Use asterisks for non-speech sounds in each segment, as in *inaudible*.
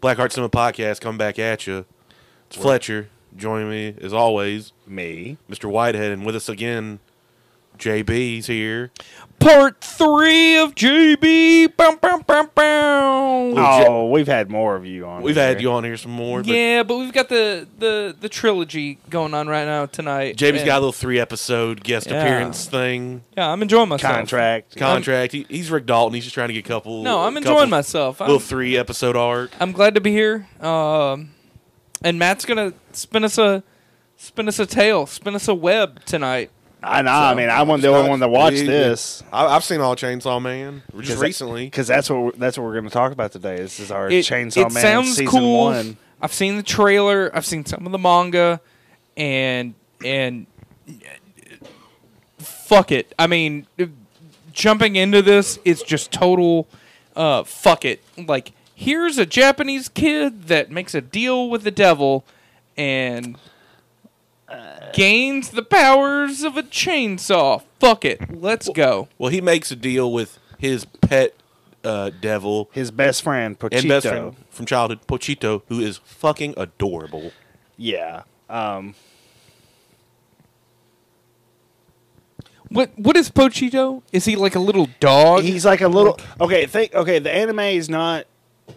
Blackheart Cinema Podcast coming back at you. It's Fletcher joining me as always, Me. Mr. Whitehead, and with us again, JB's here. Part three of JB. Bow, bow, bow, bow. Oh, we've had more of you on. We've here. had you on here some more, but Yeah, but we've got the, the, the trilogy going on right now tonight. JB's And- got a little three episode guest Yeah. appearance thing. Yeah, I'm enjoying myself. contract. Contract. He, he's Rick Dalton. He's just trying to get a couple. No, I'm couple enjoying myself. I'm, Little three episode arc. I'm glad to be here. Um, and Matt's gonna spin us a spin us a tale, spin us a web tonight. I know. I mean, I'm one- the only one that watched it- this I, I've seen all Chainsaw Man just Because- recently. because that's what we're, that's what we're going to talk about today. This is our It, Chainsaw it Man sounds season cool. one. I've seen the trailer. I've seen some of the manga, and and fuck it. I mean, jumping into this, it's just total uh, fuck it. Like here's a Japanese kid that makes a deal with the devil and gains the powers of a chainsaw. Fuck it. Let's go. Well, he makes a deal with his pet uh, devil His best friend, Pochita. and best friend from childhood, Pochita, who is fucking adorable. Yeah. Um, What what is Pochita? Is he like a little dog? he's like a little. Okay, think. Okay, the anime is not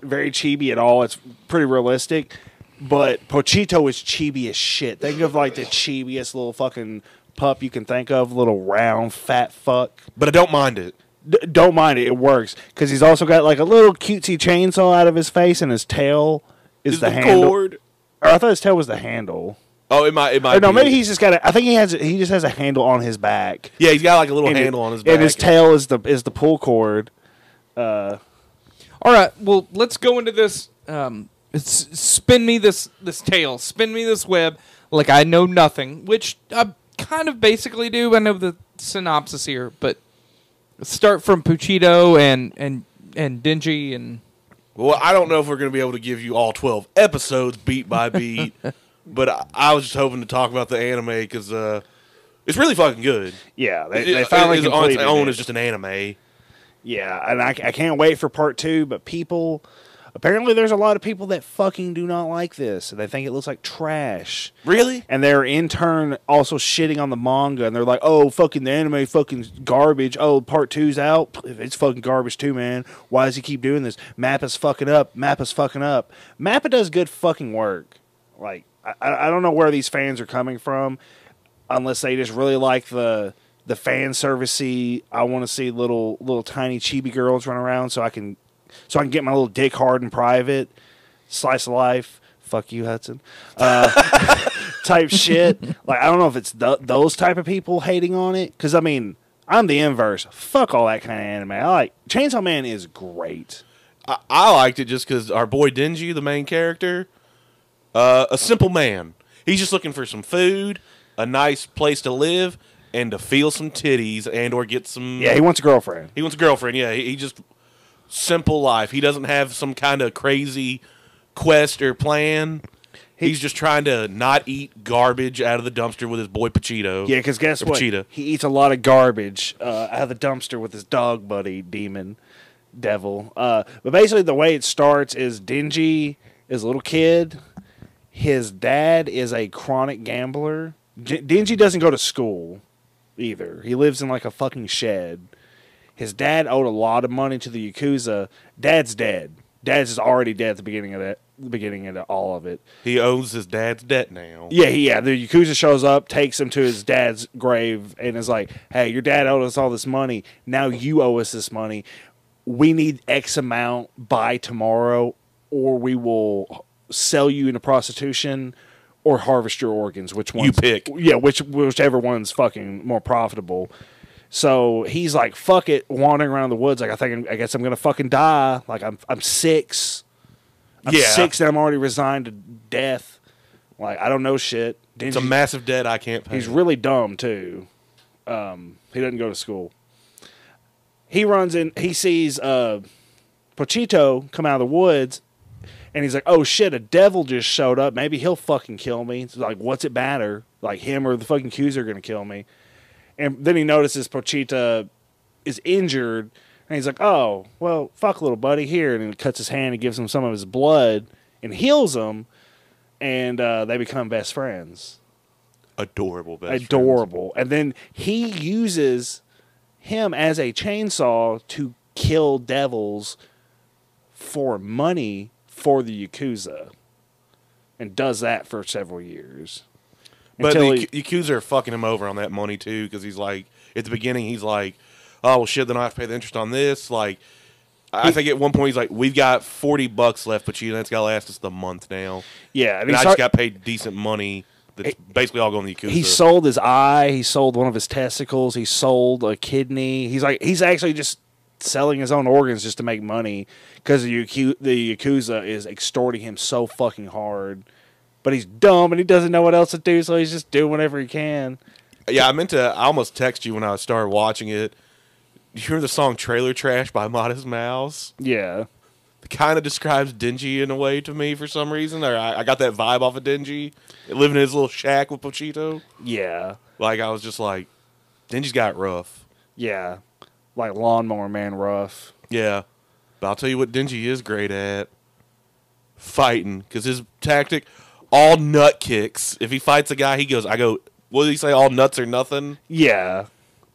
very chibi at all. It's pretty realistic, but Pochita is chibi as shit. Think of like the chibiest little fucking pup you can think of, little round fat fuck. But I don't mind it. D- don't mind it; it works because he's also got like a little cutesy chainsaw out of his face, and his tail is Is the, the handle. cord? Or I thought his tail was the handle. Oh, it might. It might. Or no, be. maybe he's just got. A, I think he has. He just has a handle on his back. Yeah, he's got like a little and handle it- on his back. and his tail is the is the pull cord. Uh, All right. Well, let's go into this. Um, s- spin me this this tale. Spin me this web like I know nothing, which I kind of basically do. I know the synopsis here, but start from Pochita and and and Dingy and Well, I don't know if we're going to be able to give you all 12 episodes beat by beat, *laughs* but I, I was just hoping to talk about the anime because uh, it's really fucking good. Yeah, they, It- they finally it is on its own it. as just an anime. Yeah, and I, I can't wait for part two. But people, apparently, there's a lot of people that fucking do not like this. They think it looks like trash, Really? and they're in turn also shitting on the manga. And they're like, "Oh, fucking the anime, fucking garbage. Oh, part two's out. It's fucking garbage too, man. Why does he keep doing this? Mappa's fucking up. Mappa's fucking up. Mappa does good fucking work. Like, I, I I don't know where these fans are coming from, unless they just really like the the fan servicey. I want to see little little tiny chibi girls run around so I can so I can get my little dick hard in private. Slice of life. Fuck you, Hudson. Uh, *laughs* type shit. Like I don't know if it's th- those type of people hating on it because I mean I'm the inverse. Fuck all that kind of anime. I like Chainsaw Man is great. I, I liked it just because our boy Denji, the main character, uh, a simple man. He's just looking for some food, a nice place to live, and to feel some titties and or get some. Yeah, he wants a girlfriend. He wants a girlfriend. Yeah, he, he just simple life. He doesn't have some kind of crazy quest or plan. He's just trying to not eat garbage out of the dumpster with his boy Pochita. Yeah, because guess Or what? Cheetah. He eats a lot of garbage uh, out of the dumpster with his dog buddy, demon, devil. Uh, but basically, the way it starts is Dingy is a little kid. His dad is a chronic gambler. G- Dingy doesn't go to school either. He lives in like a fucking shed. His dad owed a lot of money to the Yakuza. Dad's dead. Dad's is already dead at the beginning of that. The beginning of all of it. He owns his dad's debt now. Yeah, he, yeah. The Yakuza shows up, takes him to his dad's grave, and is like, "Hey, your dad owed us all this money. Now you owe us this money. We need X amount by tomorrow, or we will sell you into prostitution or harvest your organs. Which one? You pick. Yeah, which whichever one's fucking more profitable." So he's like, "Fuck it," wandering around the woods. Like, I think I guess I'm gonna fucking die. Like, I'm I'm six. I'm Yeah. six, and I'm already resigned to death. Like, I don't know shit. It's a massive debt I can't pay. He's really dumb too. Um, he doesn't go to school. He runs in. He sees uh, Pochita come out of the woods, and he's like, "Oh shit! A devil just showed up. Maybe he'll fucking kill me." It's like, what's it matter? Like him or the fucking yakuza are gonna kill me? And then he notices Pochita is injured, And he's like, "Oh, well, fuck, little buddy, here." And he cuts his hand and gives him some of his blood and heals him, and uh, they become best friends. Adorable, best friends. Adorable. And then he uses him as a chainsaw to kill devils for money for the yakuza, and does that for several years. But the he- are fucking him over on that money too, because he's like, at the beginning, he's like, "Oh well, shit, then I have to pay the interest on this." Like, I think at one point he's like, "We've got forty bucks left, but you that's got to last us the month now." yeah, and And I just got paid decent money. That's basically all going to the Yakuza. He sold his eye. He sold one of his testicles. He sold a kidney. He's like he's actually just selling his own organs just to make money because the, the yakuza is extorting him so fucking hard. But he's dumb and he doesn't know what else to do, so he's just doing whatever he can. Yeah, I meant to. I almost text you when I started watching it. You hear the song "Trailer Trash" by Modest Mouse? Yeah, It kind of describes Dingy in a way to me for some reason. Or I, I got that vibe off of Dingy living in his little shack with Pochita. yeah, Like I was just like, Dingy's got rough. yeah. Like lawnmower man, rough. Yeah, but I'll tell you what Dingy is great at fighting because his tactic, all nut kicks. If he fights a guy, he goes. I go. What did he say? All nuts or nothing. Yeah,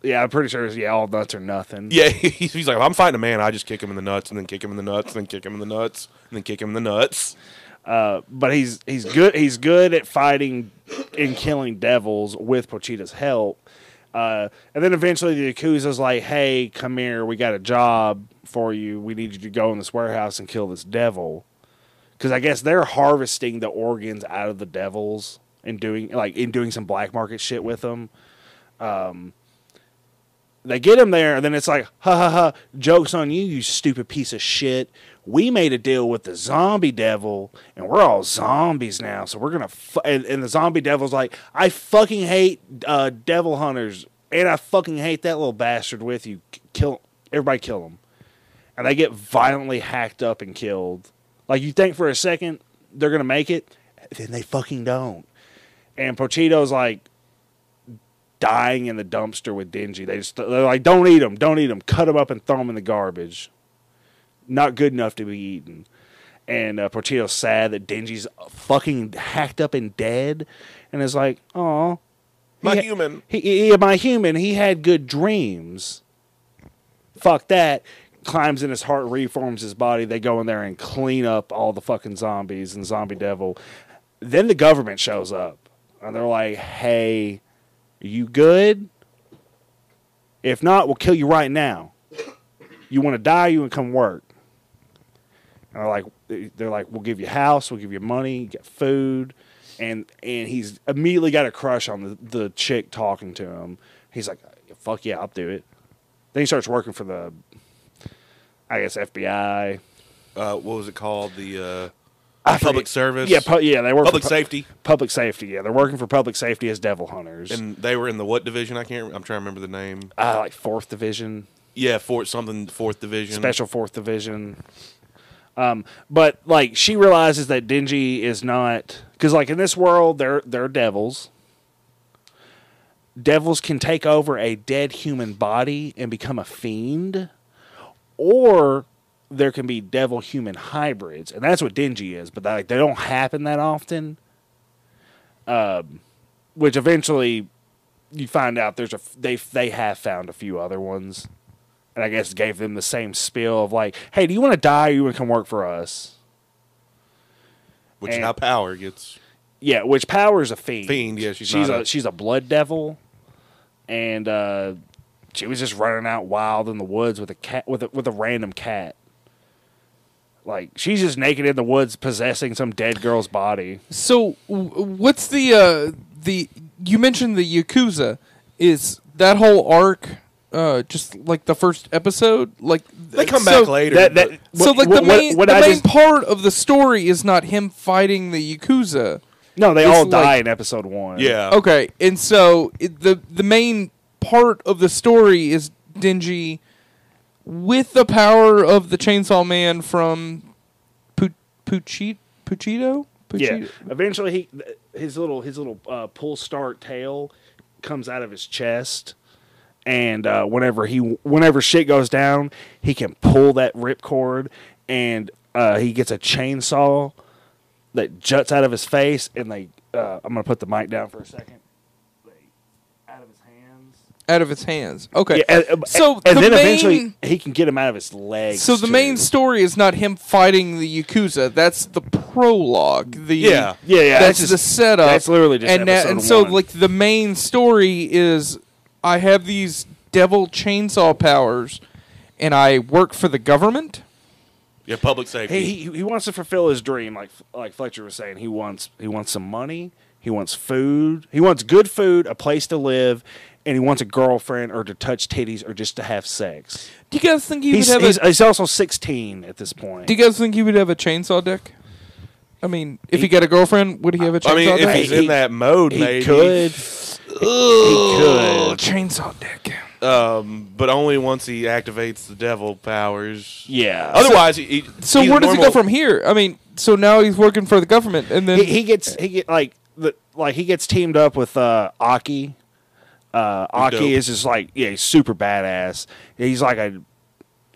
yeah. I'm pretty sure it's yeah, all nuts or nothing. Yeah, *laughs* he's like, if I'm fighting a man, I just kick him in the nuts and then kick him in the nuts and then kick him in the nuts and then kick him in the nuts. Uh, but he's he's good. He's good at fighting and killing devils with Pochita's help. Uh, and then eventually the Yakuza's like, "Hey, come here. We got a job for you. We need you to go in this warehouse and kill this devil." Because I guess they're harvesting the organs out of the devils and doing like in doing some black market shit with them. Um, they get him there, and then it's like, ha ha ha, joke's on you, you stupid piece of shit. We made a deal with the zombie devil, and we're all zombies now, so we're gonna. And, and the zombie devil's like, I fucking hate uh, devil hunters, and I fucking hate that little bastard with you. Kill everybody, kill him. And they get violently hacked up and killed. Like you think for a second they're gonna make it, then they fucking don't. And Pochita's like, dying in the dumpster with Dingy. They just they're like, don't eat them, don't eat them. Cut them up and throw them in the garbage. Not good enough to be eaten. And uh, Pochita's sad that Dingy's fucking hacked up and dead, and is like, oh, My he, human. He, he, my human. He had good dreams. Fuck that. Climbs in his heart, reforms his body. They go in there and clean up all the fucking zombies and zombie devil. Then the government shows up, and they're like, "Hey, you good? If not, we'll kill you right now. You want to die? You to come work?" And they're like, "They're like, we'll give you a house, we'll give you money, get food." And and he's immediately got a crush on the, the chick talking to him. He's like, "Fuck yeah, I'll do it." Then he starts working for the, I guess FBI. Uh, what was it called? The uh, public forget- service. Yeah, pu- yeah, they work public pu- safety. Public safety. Yeah, they're working for public safety as devil hunters. And they were in the what division? I can't. I'm trying to remember the name. uh, like fourth division, Yeah, fourth something fourth division. special fourth division. Um, but like she realizes that Dingy is not because like in this world they're they're devils. Devils can take over a dead human body and become a fiend, or there can be devil human hybrids, and that's what Dingy is. But like they don't happen that often. Um, which eventually you find out there's a they they have found a few other ones and I guess gave them the same spiel of like, "Hey, do you want to die or you want to come work for us?" which and- how power gets. Yeah, which Power is a fiend. Fiend, yeah, she's she's a, a- she's a blood devil, and uh, she was just running out wild in the woods with a cat with a, with a random cat. Like she's just naked in the woods, possessing some dead girl's body. So, what's the uh, the you mentioned the yakuza? Is that whole arc uh, just like the first episode? Like They come so- back later. That, that, but- So, what- like the what- main what the I main just- part of the story is not him fighting the yakuza. no, they it's all die like- in episode one. yeah. Okay, and so it, the the main part of the story is Dingy with the power of the Chainsaw Man from Pu- Pochita. Pochita? Yeah. Eventually, he his little his little uh, pull start tail comes out of his chest, and uh, whenever he whenever shit goes down, he can pull that ripcord, and uh, he gets a chainsaw that juts out of his face, and they. Uh, I'm gonna put the mic down for a second. They, out of his hands. Out of his hands. Okay. Yeah, and, so and the then main, eventually he can get him out of his legs. so the too. main story is not him fighting the yakuza. That's the prologue. The Yeah. Yeah, yeah, That's, that's the setup. that's literally just and that- episode and so like the main story is I have these devil chainsaw powers, and I work for the government. Yeah, public safety. He, he he wants to fulfill his dream, like like Fletcher was saying. He wants he wants some money. He wants food. He wants good food, a place to live, and he wants a girlfriend or to touch titties or just to have sex. Do you guys think he would He's, have he's, a? he's also sixteen at this point. Do you guys think he would have a chainsaw dick? I mean, if he, He- got a girlfriend, would he have a chainsaw I mean, if dick? he's He- in that mode, he maybe. could. Oh, could. chainsaw dick. Um, but only once he activates the devil powers. Yeah. Otherwise, he, he, So he's where does it go normal- from here? I mean, so now he's working for the government, and then he, he gets he get like the like he gets teamed up with uh Aki. Uh, Aki is just like yeah, he's super badass. He's like a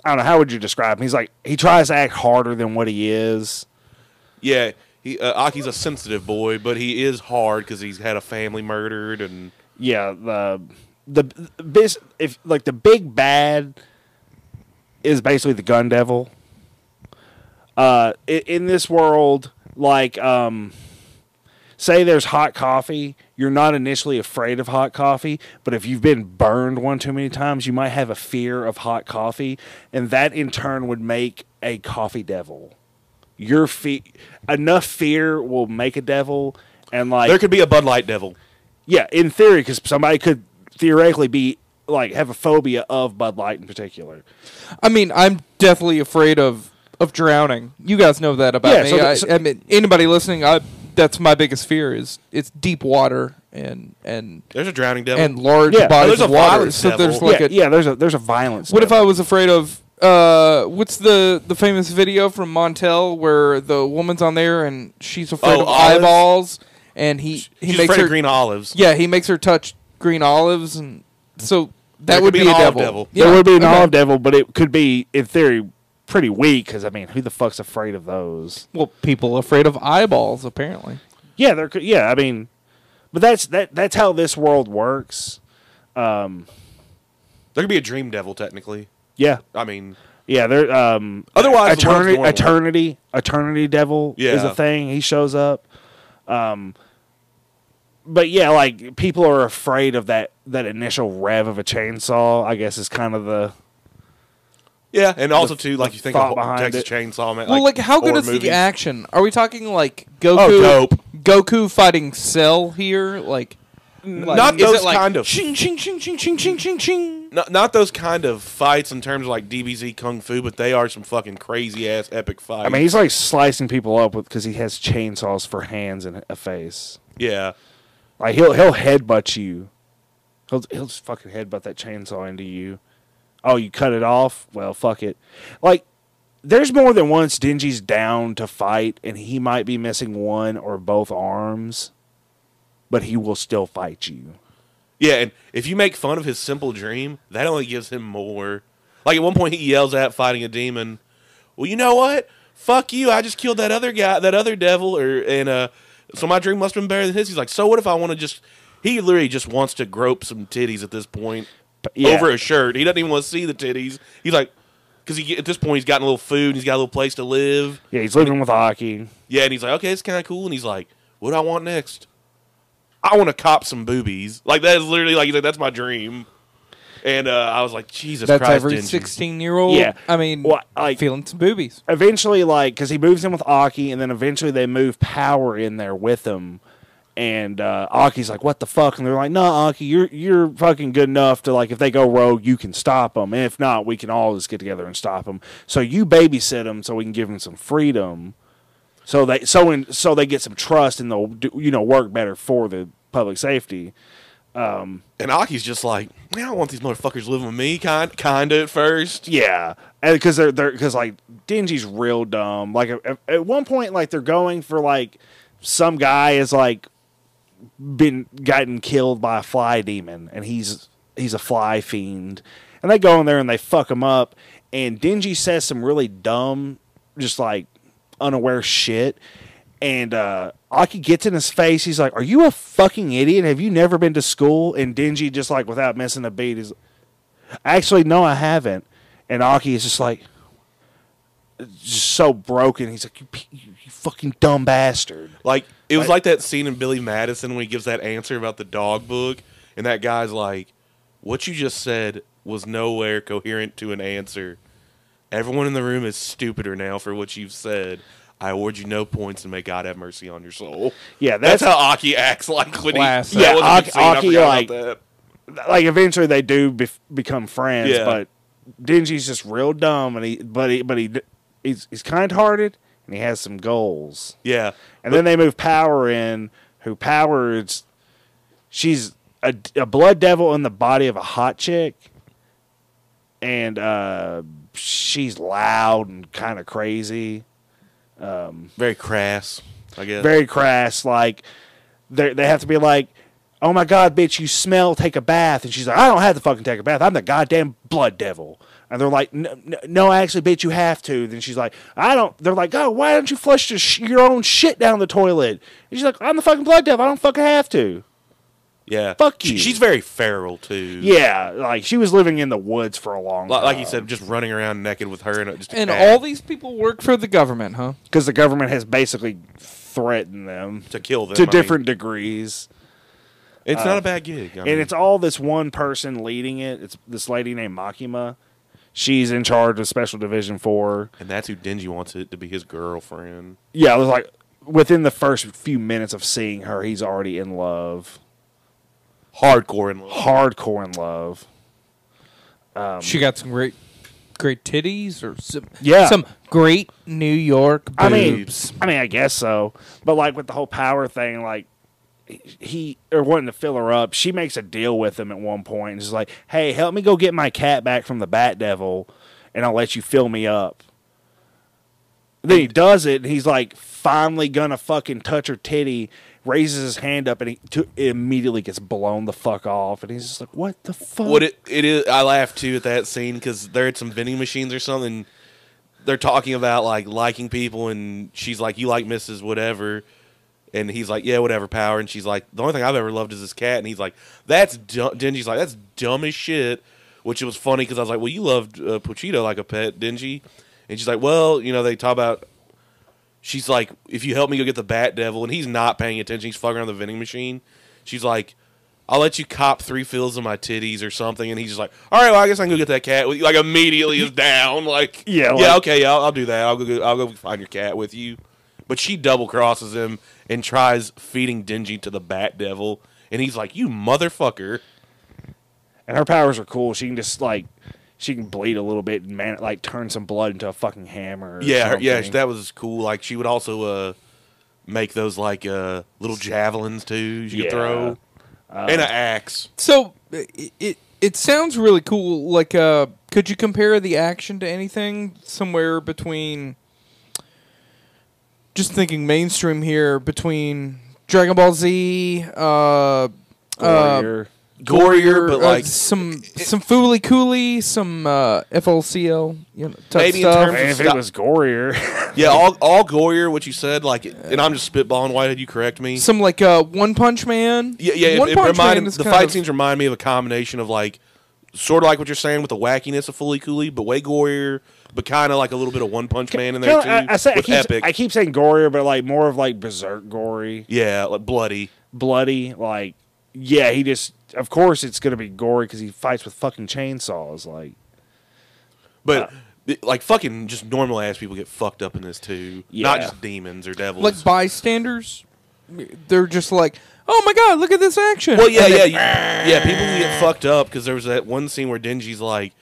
I don't know how would you describe him. He's like he tries to act harder than what he is. Yeah, he uh, Aki's a sensitive boy, but he is hard because he's had a family murdered and Yeah, the the bis if like the big bad is basically the gun devil. Uh, in, in this world, like um, say there's hot coffee, you're not initially afraid of hot coffee, but if you've been burned one too many times, you might have a fear of hot coffee, and that in turn would make a coffee devil. Your fe- enough fear will make a devil, and like there could be a Bud Light devil. yeah, in theory, because somebody could theoretically be like have a phobia of Bud Light in particular. I mean, I'm definitely afraid of of drowning. You guys know that about Yeah, me. so the- I, so- I mean, anybody listening, I, that's my biggest fear is it's deep water and and There's a drowning devil. and large Yeah. bodies There's of water. violent So there's like yeah, a yeah. There's a there's a violence. What if. I was afraid of? Uh, what's the the famous video from Montel where the woman's on there and she's afraid Oh, of olives? eyeballs and he he She's makes afraid her of green olives. yeah he makes her touch green olives and so that There would be be, an a olive devil. devil. Yeah, there would be an okay. olive devil, but it could be in theory pretty weak because I mean, who the fuck's afraid of those? Well, people afraid of eyeballs apparently. Yeah, there could. Yeah, I mean, but that's that that's how this world works. Um, There could be a dream devil, technically. yeah, I mean, yeah. There. Um, Otherwise, eternity, normal. eternity, eternity devil is a thing. He shows up. Um, but yeah, like people are afraid of that that initial rev of a chainsaw. I guess is kind of the yeah, and also too, like you think thought of behind Texas it. Chainsaw Man. well, like, how good horror is the action? Are we talking like Goku? Oh, dope. Goku fighting Cell here, like. like, Not is those it like kind of- Ching, ching, ching, ching, ching, ching, ching, ching. Not, not those kind of fights in terms of like DBZ Kung Fu, but they are some fucking crazy ass epic fights. I mean, he's like slicing people up with because he has chainsaws for hands and a face. yeah, Like he'll he'll headbutt you. He'll he'll just fucking headbutt that chainsaw into you. Oh, you cut it off? Well, fuck it. Like there's more than once Dingy's down to fight and he might be missing one or both arms, but he will still fight you. yeah. And if you make fun of his simple dream, that only gives him more. Like at one point, he yells at fighting a demon. Well, you know what? Fuck you! I just killed that other guy, that other devil, or and uh, so my dream must have been better than his. He's like, so what if I want to just? He literally just wants to grope some titties at this point yeah, over a shirt. He doesn't even want to see the titties. He's like, because he at this point he's gotten a little food, and he's got a little place to live. yeah, he's living with Aki. Yeah, and he's like, okay, it's kind of cool. And he's like, what do I want next? I want to cop some boobies. Like that is literally like, he's like that's my dream. And uh, I was like, Jesus That's Christ, every Denji. sixteen-year-old. Yeah. I mean, Well, like- feeling some boobies. eventually like because he moves in with Aki, and then eventually they move Power in there with him. And uh, Aki's like, "What the fuck?" And they're like, "No, Aki, you're you're fucking good enough to like if they go rogue, you can stop them, and if not, we can all just get together and stop them. So you babysit them, so we can give them some freedom. So they so in so they get some trust, and they'll do, you know work better for the public safety. And Aki's just like, man, I don't want these motherfuckers living with me, kind kind of at first. Yeah, and because they're they're because like Dingy's real dumb. Like at, at one point, like they're going for like some guy is like been gotten killed by a fly demon, and he's he's a fly fiend, and they go in there and they fuck him up. And Dingy says some really dumb, just like unaware shit. And uh, Aki gets in his face. He's like, "Are you a fucking idiot? Have you never been to school?" And Dingy, just like without missing a beat, is actually no, I haven't. And Aki is just like, just so broken. He's like, "You, you, you fucking dumb bastard." Like it was Like- that scene in Billy Madison when he gives that answer about the dog book, and that guy's like, "What you just said was nowhere coherent to an answer. Everyone in the room is stupider now for what you've said. I award you no points, and may God have mercy on your soul." Yeah, That's, how Aki acts like when he. Classic. that Yeah, Aki- Aki, like- that. like eventually they do bef- become friends, Yeah. but Dingy's just real dumb, and he but he but he he's he's kind hearted and he has some goals. Yeah, And then they move Power in, who Power is she's a, a blood devil in the body of a hot chick, and uh, she's loud and kind of crazy, very crass. I guess. very crass. Like they they have to be like. Oh my god, bitch, you smell, take a bath. And she's like, I don't have to fucking take a bath. I'm the goddamn blood devil. And they're like, no, no, no, actually, bitch, you have to. Then she's like, I don't. They're like, oh, why don't you flush your, sh- your own shit down the toilet? And she's like, I'm the fucking blood devil. I don't fucking have to. yeah, Fuck you. she's very feral too. Yeah, like she was living in the woods for a long Like, time. like you said, just running around naked with her and uh, just And all these people work for the government, huh? because the government has basically threatened them to kill them to I mean, different degrees. it's not a bad gig. I mean, and it's all this one person leading it. It's this lady named Makima. She's in charge of Special Division Four. and that's who Dingy wants it to be his girlfriend. Yeah, it was like within the first few minutes of seeing her, he's already in love, Hardcore in love. hardcore in love. Um, she got some great, great titties or some, Yeah. some great New York boobs. I mean, I mean, I guess so. But like with the whole power thing, like he or wanting to fill her up, she makes a deal with him at one point, and is like, "Hey, help me go get my cat back from the Bat Devil, and I'll let you fill me up." Then he does it, and he's like, finally gonna fucking touch her titty. Raises his hand up, and he to, immediately gets blown the fuck off, and he's just like, "What the fuck?" What it it is, I laughed too at that scene because they're at some vending machines or something. They're talking about like liking people, and she's like, "You like Mrs. Whatever," and he's like, "Yeah, whatever, power." And she's like, "The only thing I've ever loved is this cat," and he's like, "That's dumb." Dingy's like, "That's dumb as shit," which it was funny because I was like, "Well, you loved uh, Pochita like a pet, didn't? And she's like, "Well, you know, they talk about." She's like, "If you help me go get the Bat Devil," and he's not paying attention. He's fucking around the vending machine. She's like, I'll let you cop three fills of my titties or something. And he's just like, all right, well, I guess I can go get that cat. with you." Like immediately is down. Like, Yeah, yeah, okay, yeah, I'll, I'll do that. I'll go, I'll go find your cat with you. But she double crosses him and tries feeding Dingy to the Bat Devil, and he's like, you motherfucker. and her powers are cool. She can just like, she can bleed a little bit and man, like turn some blood into a fucking hammer. or Yeah, her, yeah, that was cool. Like she would also uh, make those like uh, little javelins too. You Yeah. could throw and an axe. So it, it it sounds really cool. Like, uh, could you compare the action to anything somewhere between? Just thinking mainstream here between Dragon Ball Z, uh, uh, Warrior. Gorier, but uh, like some some Fooly Cooly, some uh, FLCL, you know, type Maybe in stuff. terms Man, if it was gorier, *laughs* yeah, all all Goyer, what you said, like, and I'm just spitballing. Why did you correct me? some like uh, One Punch Man. Yeah, yeah. One It, it Punch reminded, Man is the fight of- scenes remind me of a combination of like, sort of like what you're saying with the wackiness of Fooly Cooly, but way gorier, but kind of like a little bit of One Punch Man in there too. Kinda, I, I, say, I, keep, epic, I keep saying gorier, but like more of like berserk gory, yeah, like bloody. bloody. Like, yeah, he just. Of course, it's gonna be gory because he fights with fucking chainsaws. Like, But Uh, like fucking just normal ass people get fucked up in this too. Not just demons or devils. like bystanders. They're just like, oh my god, look at this action. well, yeah, And yeah, then- yeah, yeah. People get fucked up because there was that one scene where Denji's like,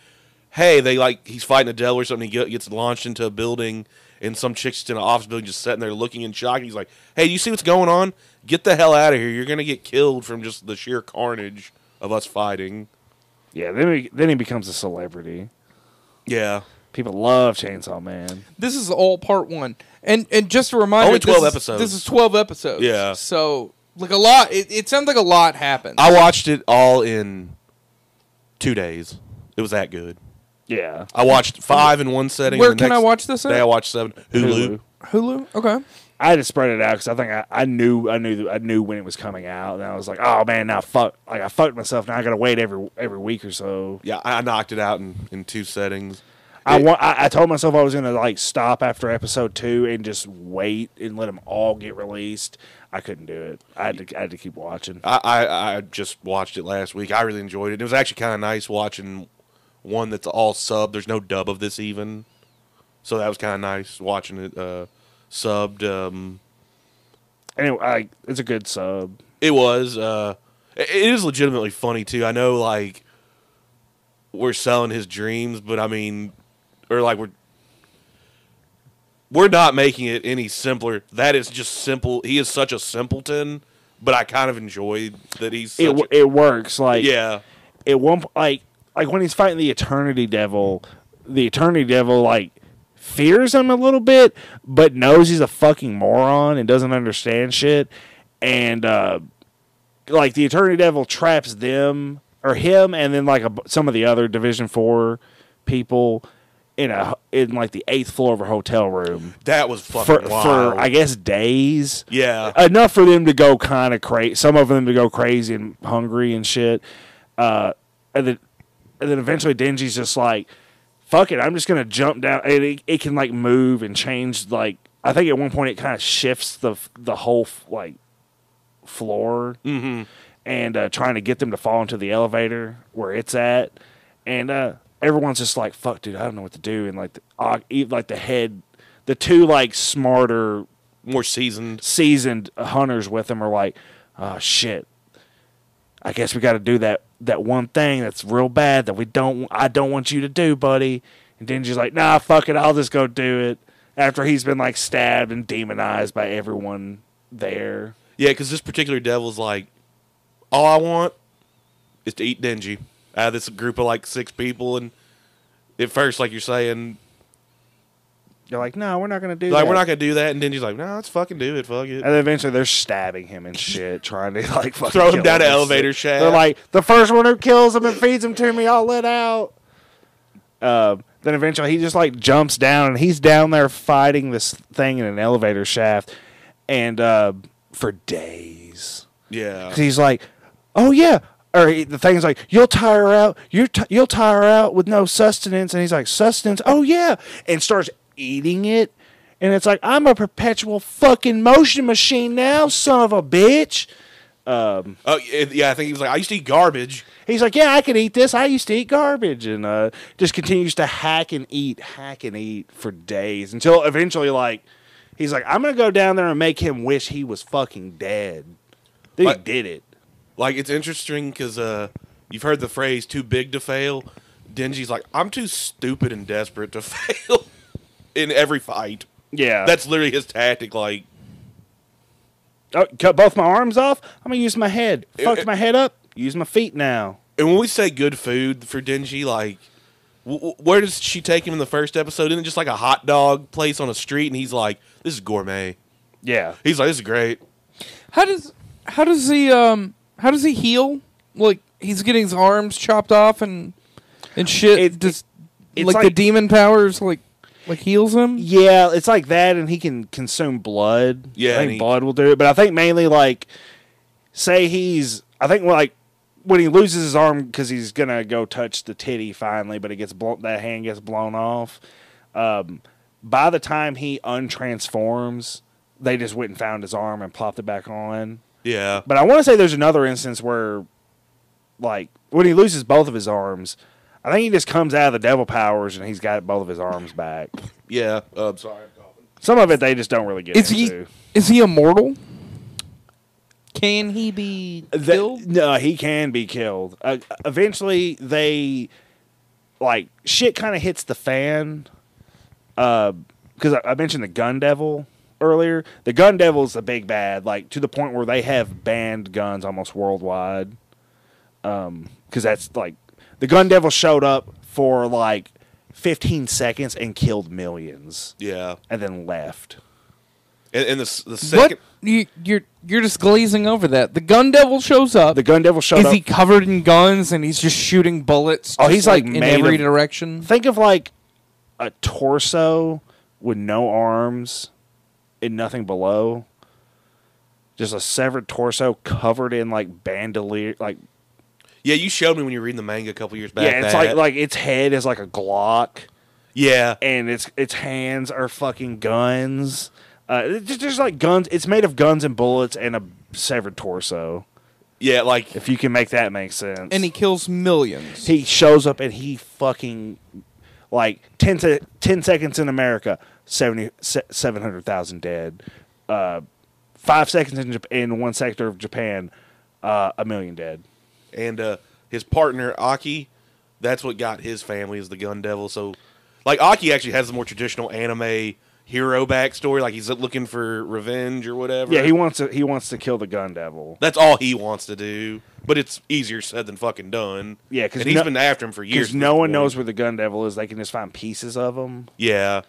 "Hey, they like he's fighting a devil or something. He gets launched into a building, and some chick's in an office building, just sitting there looking in shock. And he's like, "Hey, you see what's going on? Get the hell out of here! You're gonna get killed from just the sheer carnage of us fighting." yeah, then he, then he becomes a celebrity. Yeah, People love Chainsaw Man. This is all part one, and and just a reminder, Only 12 this is- episodes. This is twelve episodes. Yeah. So like a lot. It, it sounds like a lot happened. I watched it all in two days. It was that good. Yeah. I watched five in one setting. Where and the can I next watch this Day at? I watched seven. Hulu. Hulu. Hulu. Okay. I had to spread it out because I think I, I knew I knew I knew when it was coming out, and I was like, oh man, now fuck, like I fucked myself. Now I got to wait every every week or so. Yeah, I knocked it out in, in two settings. I It- want. I, I told myself I was gonna like stop after episode two and just wait and let them all get released. I couldn't do it. I had to. I had to keep watching. I, I, I just watched it last week. I really enjoyed it. It was actually kind of nice watching one that's all sub. There's no dub of this even, so that was kind of nice watching it uh, subbed. Um, Anyway, I, it's a good sub. it was. Uh, it it is legitimately funny too. I know, like we're selling his dreams, but I mean, or like we're we're not making it any simpler. That is just simple. He is such a simpleton, but I kind of enjoyed that he's. Such It it works. Like yeah. It one like like when he's fighting the Eternity Devil, the Eternity Devil like fears him a little bit, but knows he's a fucking moron and doesn't understand shit. And uh like the Eternity Devil traps them or him, and then like a, some of the other Division Four people in a in like the eighth floor of a hotel room That was fucking for wild. for I guess days yeah, enough for them to go kind of crazy. Some of them to go crazy and hungry and shit. Uh, and then, and then eventually, Denji's just like, "Fuck it, I'm just gonna jump down." And it, it can like move and change. Like I think at one point it kind of shifts the the whole like floor hmm and uh, trying to get them to fall into the elevator where it's at. And uh, everyone's just like, "Fuck, dude, I don't know what to do." And like, the, uh, like the head, the two like smarter more seasoned. seasoned hunters with him are like, oh shit. I guess we got to do that that one thing that's real bad that we don't I don't want you to do, buddy. And Dingy's like, nah, fuck it, I'll just go do it. After he's been like stabbed and demonized by everyone there. Yeah, because this particular devil's like, all I want is to eat Dingy. Out of this group of like six people, and at first, like you're saying, They're like, no, we're not gonna do that. like that. we're not gonna do that, and then he's like, no, let's fucking do it. Fuck it. And then eventually they're stabbing him and shit, *laughs* trying to like fucking Throw him kill down an elevator shaft. They're like, the first one who kills him and feeds him to me, I'll let out. Uh, then eventually he just like jumps down and he's down there fighting this thing in an elevator shaft, and uh, for days. Yeah, 'Cause he's like, "Oh yeah," or he- the thing's like, "You'll tire out. You're t- you'll tire out with no sustenance." And he's like, "Sustenance? Oh yeah," and starts eating it. And it's like, "I'm a perpetual fucking motion machine now, son of a bitch." oh yeah. I think he was like, I used to eat garbage. He's like, "Yeah, I can eat this. I used to eat garbage," and uh, just continues to hack and eat, hack and eat for days until eventually, like, he's like, "I'm gonna go down there and make him wish he was fucking dead." Dude, Like- he did it. Like it's interesting because uh, you've heard the phrase "too big to fail." Denji's like, I'm too stupid and desperate to *laughs* fail in every fight. Yeah, That's literally his tactic. Like, Oh, cut both my arms off. I'm gonna use my head. It- Fucked it- my head up. Use my feet now. and when we say good food for Denji, like, w- w- where does she take him in the first episode? Isn't it just like a hot dog place on a street? And he's like, "This is gourmet." Yeah. He's like, "This is great." How does how does he um how does he heal? Like he's getting his arms chopped off and and shit. It- Does it's like, the demon powers like like heals him? Yeah, it's like that, and he can consume blood. Yeah, I think he- blood will do it. But I think mainly like, say he's. I think like when he loses his arm because he's gonna go touch the titty finally, but it gets blown. That hand gets blown off. Um, by the time he untransforms, they just went and found his arm and plopped it back on. Yeah, But I want to say there's another instance where, like, when he loses both of his arms, I think he just comes out of the devil powers and he's got both of his arms back. yeah. Uh, sorry, I'm coughing. Some of it they just don't really get Is he is he immortal? Can he be The- killed? no, he can be killed. Uh, eventually, they like shit kind of hits the fan. Because I, I mentioned the gun devil earlier. The gun devil's a big bad, like to the point where they have banned guns almost worldwide. Um, Because that's like the gun devil showed up for like 15 seconds and killed millions, Yeah, and then left. And, and the the second, What you you're you're just glazing over that. The gun devil shows up. The gun devil showed Is he covered in guns and he's just shooting bullets? Oh, he's, like, in every of- direction. Think of like a torso with no arms and nothing below. Just a severed torso covered in like bandolier, like yeah, you showed me when you were reading the manga a couple years back. yeah, it's that. like like its head is like a Glock, yeah, and its its hands are fucking guns. Uh, it's just, just like guns. It's made of guns and bullets and a severed torso. yeah, like If you can make that make sense. and he kills millions. he shows up and he fucking like 10, to, 10 seconds in america 70 700000 dead uh, five seconds in, Jap- in one sector of japan uh, a million dead and uh, his partner Aki, that's what got his family is the Gun Devil. So, like Aki actually has the more traditional anime hero backstory, like he's looking for revenge or whatever. yeah he wants to he wants to kill the gun devil that's all he wants to do. But it's easier said than fucking done. Yeah, because he's no- been after him for years. no one point. knows where the gun devil is they can just find pieces of him Yeah,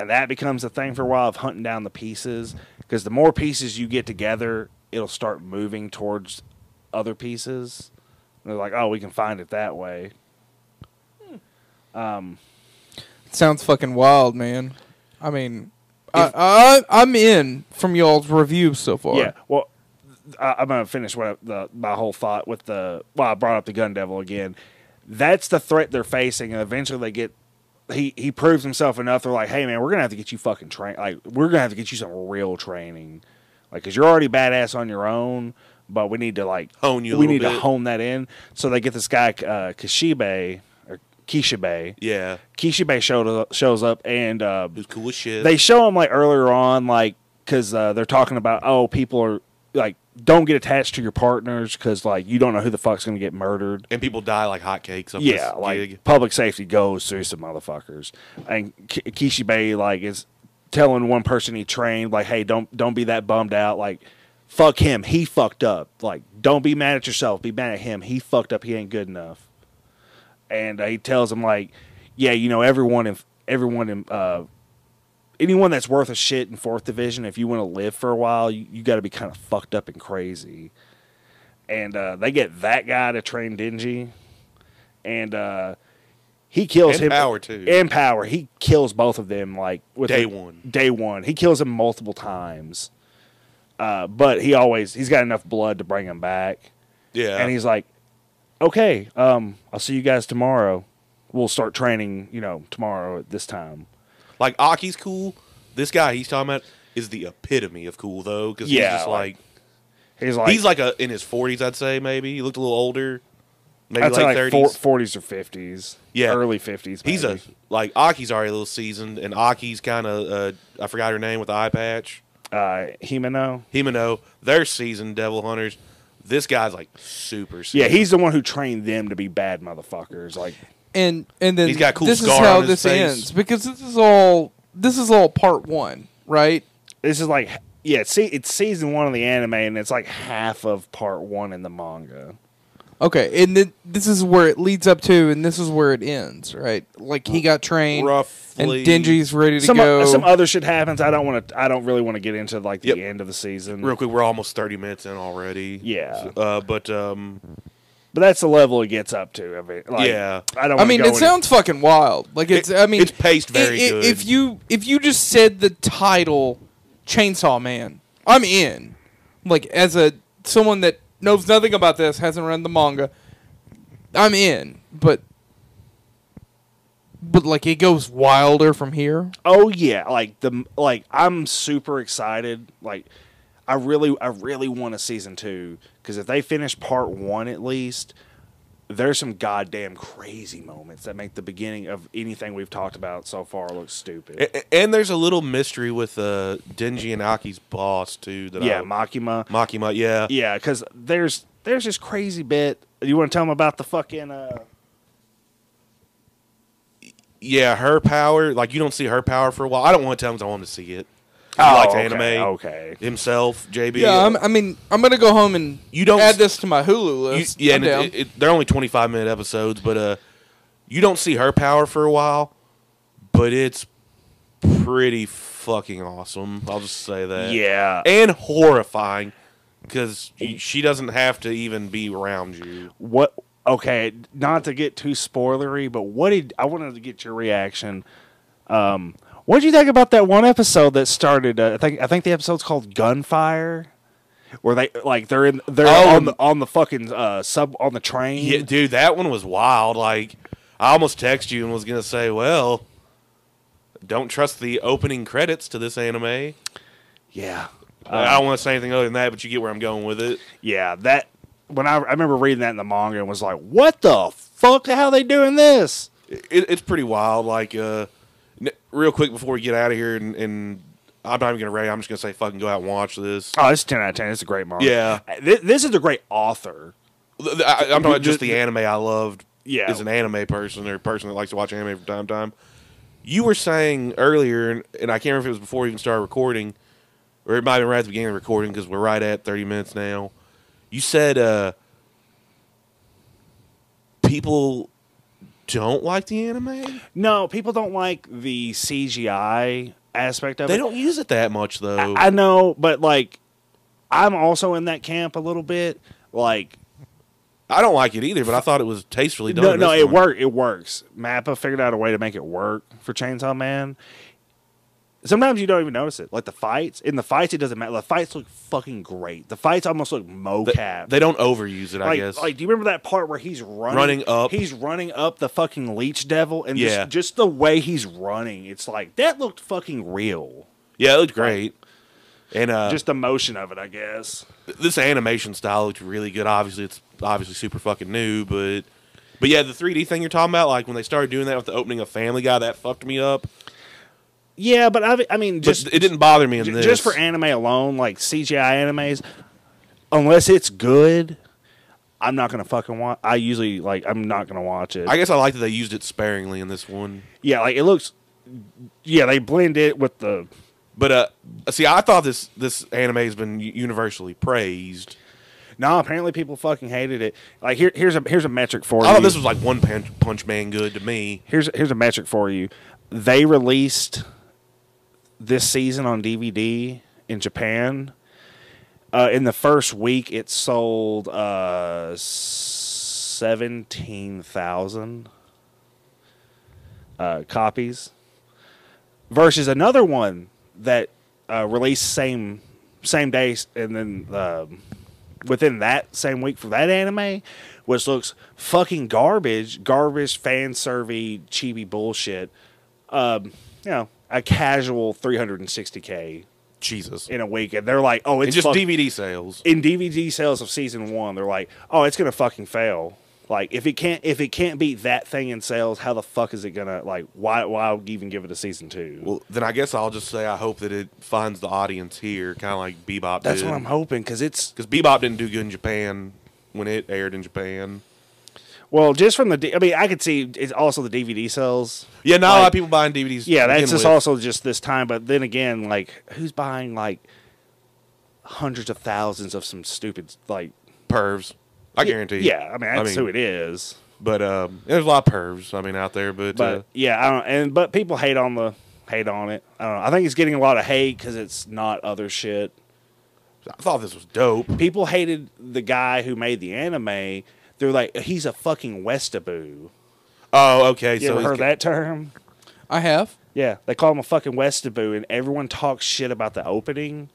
and that becomes a thing for a while of hunting down the pieces because the more pieces you get together it'll start moving towards other pieces And they're like oh we can find it that way um Sounds fucking wild, man. I mean, I, I I'm in from y'all's review so far. Yeah. Well, I, I'm gonna finish what I- the my whole thought with the. Well, I brought up the gun devil again. That's the threat they're facing, and eventually they get. He he proves himself enough. They're like, hey man, we're gonna have to get you fucking train. Like we're gonna have to get you some real training, like because you're already badass on your own. But we need to like Hone you We little need to hone that in. So they get this guy uh, Kishibe or Kishibe. yeah, Kishibe showed up, shows up and uh, who's cool as shit. they show him like earlier on, like because uh, they're talking about oh people are like don't get attached to your partners because like you don't know who the fuck's gonna get murdered. and people die like hotcakes. Up Yeah, like gig. public safety goes through some motherfuckers, and K- Kishibe like is telling one person he trained like, hey, don't don't be that bummed out, like. Fuck him. He fucked up. Like, don't be mad at yourself. Be mad at him. He fucked up. He ain't good enough. And uh, he tells him like, yeah, you know, everyone in everyone in uh, anyone that's worth a shit in fourth division, if you want to live for a while, you, you got to be kind of fucked up and crazy. And uh, they get that guy to train Dingy, and uh, he kills And him. Power, too. And power. He kills both of them like with Day one. Day one. He kills him multiple times. Uh, but he always he's got enough blood to bring him back. yeah, And he's like, "Okay, um, I'll see you guys tomorrow. We'll start training, you know, tomorrow at this time." like Aki's cool. This guy he's talking about is the epitome of cool though, because Yeah, he's just like, like, He's like he's like a in his forties, I'd say maybe. He looked a little older, maybe I'd say late like thirties. forties or fifties. Yeah. early fifties. He's a like Aki's already a little seasoned, and Aki's kind of uh, I forgot her name with the eye patch. Uh, Himeno. Himeno, they're seasoned devil hunters. This guy's like super. Seasoned. Yeah, he's the one who trained them to be bad motherfuckers. Like, and and then He's got a cool this is how this face. ends because this is all this is all part one, right? this is like, yeah, see, it's season one of the anime, and it's like half of part one in the manga. Okay, and then this is where it leads up to, and this is where it ends, right? Like he got trained, roughly. and Dingy's ready to Some go. some other shit happens. I don't want to. I don't really want to get into like the Yep. end of the season. Real quick, we're almost thirty minutes in already. Yeah. uh, but um, But that's the level it gets up to. I mean, like, Yeah. I don't. I wanna mean, go it any- sounds fucking wild. Like it's. It- I mean, it's paced very i- i- good. If you if you just said the title, Chainsaw Man, I'm in. Like as a someone that knows nothing about this, hasn't read the manga, I'm in. But but like it goes wilder from here. Oh yeah, like the like I'm super excited. Like I really I really want a season 2 cuz if they finish part 1 at least there's some goddamn crazy moments that make the beginning of anything we've talked about so far look stupid. a- a- and there's a little mystery with uh, Denji and Aki's boss too. That yeah, I, Makima. Makima, yeah, Yeah, cuz there's there's this crazy bit. You want to tell them about the fucking uh yeah. Her power, like you don't see her power for a while. I don't want to tell him 'cause I want to see it. He oh, likes okay, anime Okay. himself. JB, Yeah, I'm, I mean, I'm gonna go home and You don't add this to my Hulu You- list. yeah, and down. it, it, they're only 25 minute episodes, but uh, you don't see her power for a while, but it's pretty fucking awesome. I'll just say that. yeah. and horrifying because she doesn't have to even be around you. what okay not to get too spoilery but what did i wanted to get your reaction um what did you think about that one episode that started uh, i think i think the episode's called gunfire where they like they're in they're Oh. on the on the fucking uh sub on the train Yeah, dude, that one was wild. Like, I almost texted you and was gonna say, well, don't trust the opening credits to this anime. yeah I don't want to say anything other than that, but you get where I'm going with it. yeah that when I, I remember reading that in the manga and was like what the fuck how they doing this it it's pretty wild. Like, uh, real quick before we get out of here, and, and I'm not even gonna rate. I'm just gonna say, fucking go out and watch this. oh it's 10 out of 10 it's a great manga Yeah. Th- this is a great author Th- th- I, am talking about just the anime I loved. Yeah. as an anime person or a person that likes to watch anime from time to time. You were saying earlier, and, and I can't remember if it was before we even started recording, or it might have been right at the beginning of the recording because we're right at 30 minutes now. You said uh, people don't like the anime. No, people don't like the CGI aspect of They it. They don't use it that much though. I, I know, but like, I'm also in that camp a little bit. Like, I don't like it either, but I thought it was tastefully done. no, no, it one. work. It works. Mappa figured out a way to make it work for Chainsaw Man. Sometimes you don't even notice it. Like the fights, in the fights, it doesn't matter. The fights look fucking great. The fights almost look They, mocap. they don't overuse it, I like, guess. like, do you remember that part where he's running, Running up. He's running up the fucking leech devil, and Yeah. just, just the way he's running, it's like that looked fucking real. yeah, it looked great. And uh, just the motion of it, I guess. this animation style looked really good. Obviously, it's obviously super fucking new, but but yeah, the 3D thing you're talking about, like when they started doing that with the opening of Family Guy, that fucked me up. Yeah, but I, I mean, just Just it didn't bother me in j- this. just for anime alone, like CGI animes, unless it's good, I'm not gonna fucking watch. I usually like I'm not gonna watch it. I guess I like that they used it sparingly in this one. yeah, like it looks. Yeah, they blend it with the. But uh, see, I thought this this anime has been universally praised. No, apparently people fucking hated it. Like here, here's a here's a metric for I you. thought this was like one punch, punch man good to me. here's here's a metric for you. They released this season on DVD in Japan. Uh, in the first week, it sold uh, seventeen thousand uh, copies, versus another one that uh, released same same day, and then um, within that same week for that anime, which looks fucking garbage, garbage fan service, chibi bullshit. Um, you know, a casual 360k Jesus, in a week, and they're like, oh, and it's just fuck- DVD sales. in DVD sales of season one. They're like, oh, it's gonna fucking fail. Like if it can't if it can't beat that thing in sales, how the fuck is it gonna like? Why why even give it a season two? Well, then I guess I'll just say I hope that it finds the audience here, kind of like Bebop That's did. what I'm hoping because it's Because Bebop didn't do good in Japan when it aired in Japan. Well just from the. D- I mean, I could see it's also the DVD sales. Yeah, not a lot Like- of people buying DVDs. to Yeah, that's begin just with. also just this time. But then again, like who's buying like hundreds of thousands of some stupid like? pervs. I guarantee. Yeah, I mean that's who it is. But um, there's a lot of pervs. I mean, out there. But, But uh, yeah, I don't. And but people hate on the hate on it. I don't know. I think it's getting a lot of hate because it's not other shit. I thought this was dope. People hated the guy who made the anime. They're like, he's a fucking Westaboo. Oh, okay. You so ever heard ca- that term? I have. Yeah, they call him a fucking Westaboo, and everyone talks shit about the opening,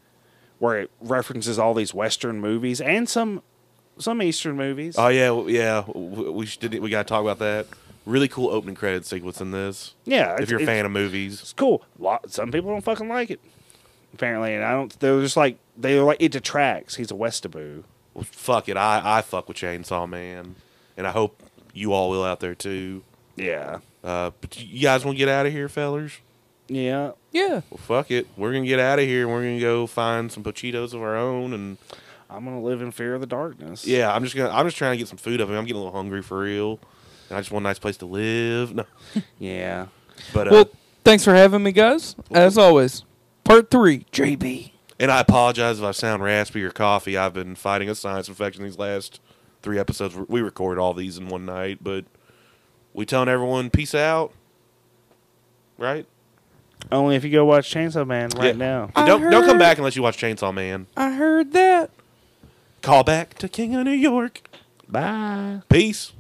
where it references all these Western movies and some some Eastern movies. Oh yeah, yeah. w- We should. We got to talk about that. Really cool opening credit sequence in this. yeah, If you're a fan of movies, it's cool. Lot, some people don't fucking like it, apparently, and I don't. They're just like they're like it detracts. He's a Westaboo. Well, fuck it. I I fuck with Chainsaw Man, and I hope you all will out there too. Yeah, Uh, but you guys want to get out of here, fellers? yeah. Yeah. Well, fuck it. We're gonna get out of here. and We're gonna go find some Pochitas of our own, and I'm gonna live in fear of the darkness. yeah, I'm just gonna. I'm just trying to get some food up. here. I'm getting a little hungry for real, and I just want a nice place to live. No, *laughs* yeah. but uh, Well, thanks for having me, guys. As always, part three, JB. And I apologize if I sound raspy or coffee. I've been fighting a sinus infection these last three episodes. We record all these in one night, but we telling everyone peace out, right? Only if you go watch Chainsaw Man right Yeah. now. I don't don't come heard- back unless you watch Chainsaw Man. I heard that. Call back to King of New York. Bye. Peace.